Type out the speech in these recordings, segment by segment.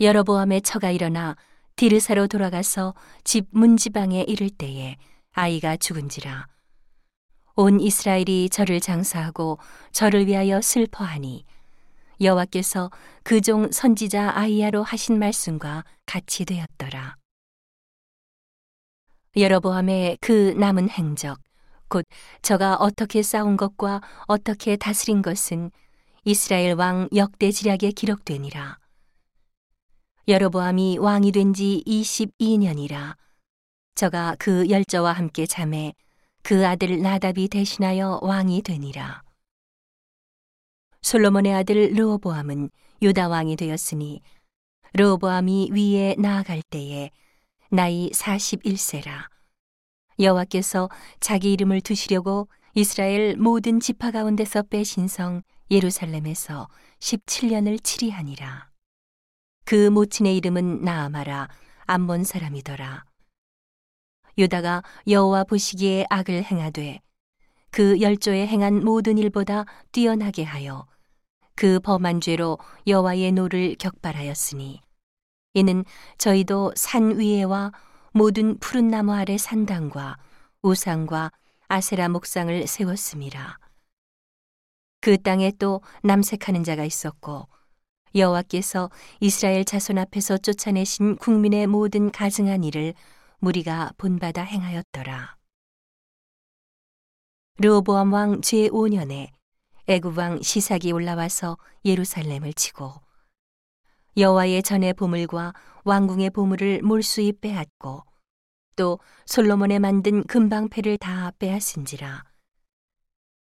여로보암의 처가 일어나 디르사로 돌아가서 집 문지방에 이를 때에 아이가 죽은지라 온 이스라엘이 저를 장사하고 저를 위하여 슬퍼하니 여호와께서 그 종 선지자 아이야로 하신 말씀과 같이 되었더라. 여로보암의 그 남은 행적 곧 저가 어떻게 싸운 것과 어떻게 다스린 것은 이스라엘 왕 역대지략에 기록되니라. 여로보암이 왕이 된 지 22년이라. 저가 그 열저와 함께 잠에 그 아들 나답이 대신하여 왕이 되니라. 솔로몬의 아들 르호보암은 유다 왕이 되었으니 르호보암이 위에 나아갈 때에 나이 41세라. 여호와께서 자기 이름을 두시려고 이스라엘 모든 지파 가운데서 빼신 성 예루살렘에서 17년을 치리하니라. 그 모친의 이름은 나아마라 암몬 사람이더라. 유다가 여호와 보시기에 악을 행하되 그 열조에 행한 모든 일보다 뛰어나게 하여 그 범한 죄로 여호와의 노를 격발하였으니 이는 저희도 산 위에와 모든 푸른 나무 아래 산당과 우상과 아세라 목상을 세웠습니다. 그 땅에 또 남색하는 자가 있었고 여호와께서 이스라엘 자손 앞에서 쫓아내신 국민의 모든 가증한 일을 무리가 본받아 행하였더라. 르호보암 왕 제5년에 애굽 왕 시삭이 올라와서 예루살렘을 치고 여호와의 전의 보물과 왕궁의 보물을 몰수히 빼앗고 또 솔로몬의 만든 금방패를 다 빼앗은지라.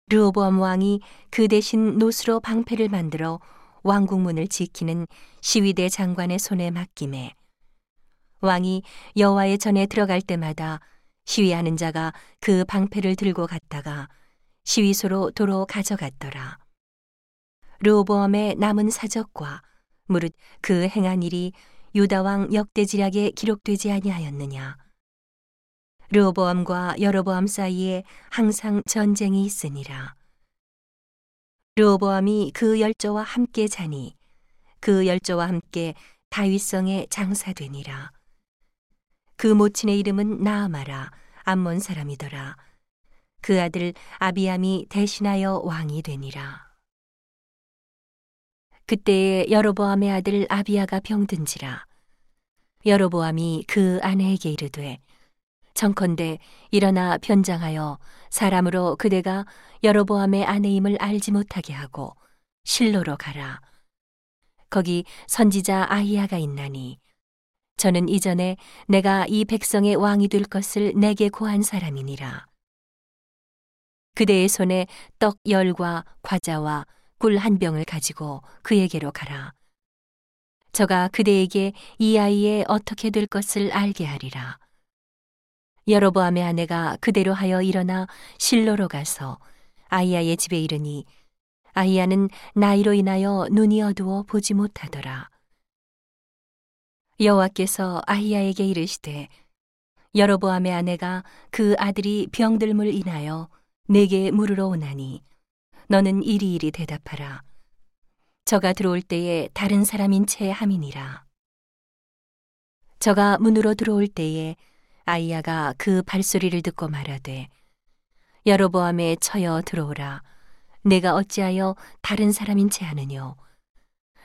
르호보암 왕이 그 대신 노스로 방패를 만들어 왕궁문을 지키는 시위대 장관의 손에 맡김에 왕이 여호와의 전에 들어갈 때마다 시위하는 자가 그 방패를 들고 갔다가 시위소로 도로 가져갔더라. 르호보암의 남은 사적과 무릇 그 행한 일이 유다 왕 역대지략에 기록되지 아니하였느냐. 르호보암과 여로보암 사이에 항상 전쟁이 있으니라. 르호보암이 그 열조와 함께 자니 그 열조와 함께 다윗성에 장사되니라. 그 모친의 이름은 나아마라 암몬 사람이더라. 그 아들 아비암이 대신하여 왕이 되니라. 그때에 여로보암의 아들 아비아가 병든지라. 여로보암이 그 아내에게 이르되 정컨대 일어나 변장하여 사람으로 그대가 여로보암의 아내임을 알지 못하게 하고 실로로 가라. 거기 선지자 아이야가 있나니 저는 이전에 내가 이 백성의 왕이 될 것을 내게 고한 사람이니라. 그대의 손에 떡 열과 과자와 꿀 한 병을 가지고 그에게로 가라. 저가 그대에게 이 아이의 어떻게 될 것을 알게 하리라. 여로보암의 아내가 그대로 하여 일어나 실로로 가서 아이야의 집에 이르니 아이야는 나이로 인하여 눈이 어두워 보지 못하더라. 여호와께서 아이야에게 이르시되 여로보암의 아내가 그 아들이 병들물 인하여 내게 물으러 오나니 너는 이리이리 대답하라. 저가 들어올 때에 다른 사람인 채 함이니라. 저가 문으로 들어올 때에 아이야가 그 발소리를 듣고 말하되 여로보암에 처여 들어오라. 내가 어찌하여 다른 사람인 채 하느뇨.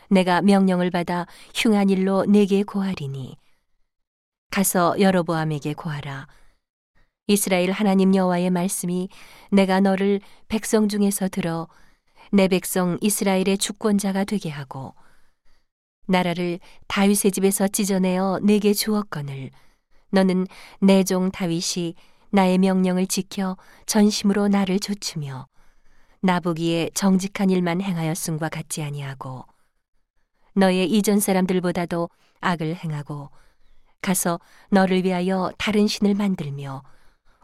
내가 명령을 받아 흉한 일로 내게 고하리니 가서 여로보암에게 고하라. 이스라엘 하나님 여호와의 말씀이 내가 너를 백성 중에서 들어 내 백성 이스라엘의 주권자가 되게 하고 나라를 다윗의 집에서 찢어내어 내게 주었거늘 너는 내 종 다윗이 나의 명령을 지켜 전심으로 나를 좇으며 나 보기에 정직한 일만 행하였음과 같지 아니하고 너의 이전 사람들보다도 악을 행하고 가서 너를 위하여 다른 신을 만들며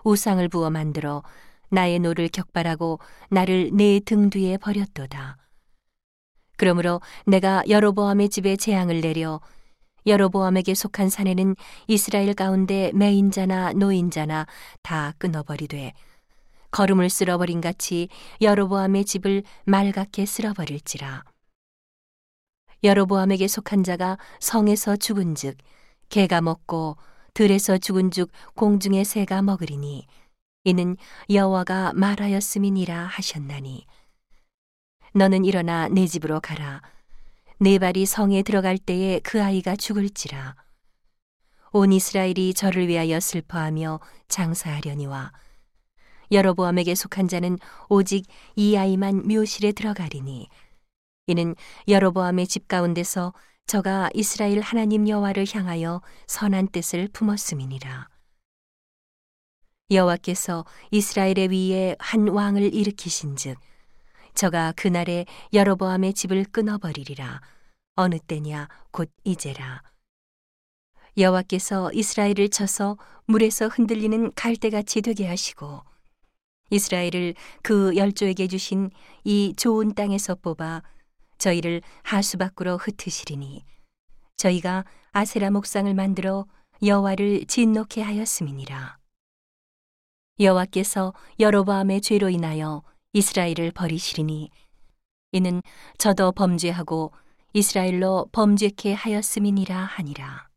우상을 부어 만들어 나의 노를 격발하고 나를 내 등 뒤에 버렸도다. 그러므로 내가 여로보암의 집에 재앙을 내려 여로보암에게 속한 사내는 이스라엘 가운데 매인 자나 놓인 자나 다 끊어버리되 걸음을 쓸어버린 같이 여로보암의 집을 말갛게 쓸어버릴지라. 여로보암에게 속한 자가 성에서 죽은즉 개가 먹고 들에서 죽은즉 공중의 새가 먹으리니 이는 여호와가 말하였음이니라 하셨나니 너는 일어나 내 집으로 가라 네 발이 성에 들어갈 때에 그 아이가 죽을지라. 온 이스라엘이 저를 위하여 슬퍼하며 장사하려니와 여로보암에게 속한 자는 오직 이 아이만 묘실에 들어가리니 이는 여로보암의 집 가운데서 저가 이스라엘 하나님 여호와를 향하여 선한 뜻을 품었음이니라. 여호와께서 이스라엘의 위에 한 왕을 일으키신즉 저가 그날에 여로보암의 집을 끊어버리리라. 어느 때냐 곧 이제라. 여호와께서 이스라엘을 쳐서 물에서 흔들리는 갈대같이 되게 하시고 이스라엘을 그 열조에게 주신 이 좋은 땅에서 뽑아 저희를 하수 밖으로 흩으시리니 저희가 아세라 목상을 만들어 여호와를 진노케 하였음이니라. 여호와께서 여로보암의 죄로 인하여 이스라엘을 버리시리니. 이는 저도 범죄하고 이스라엘로 범죄케 하였음이니라 하니라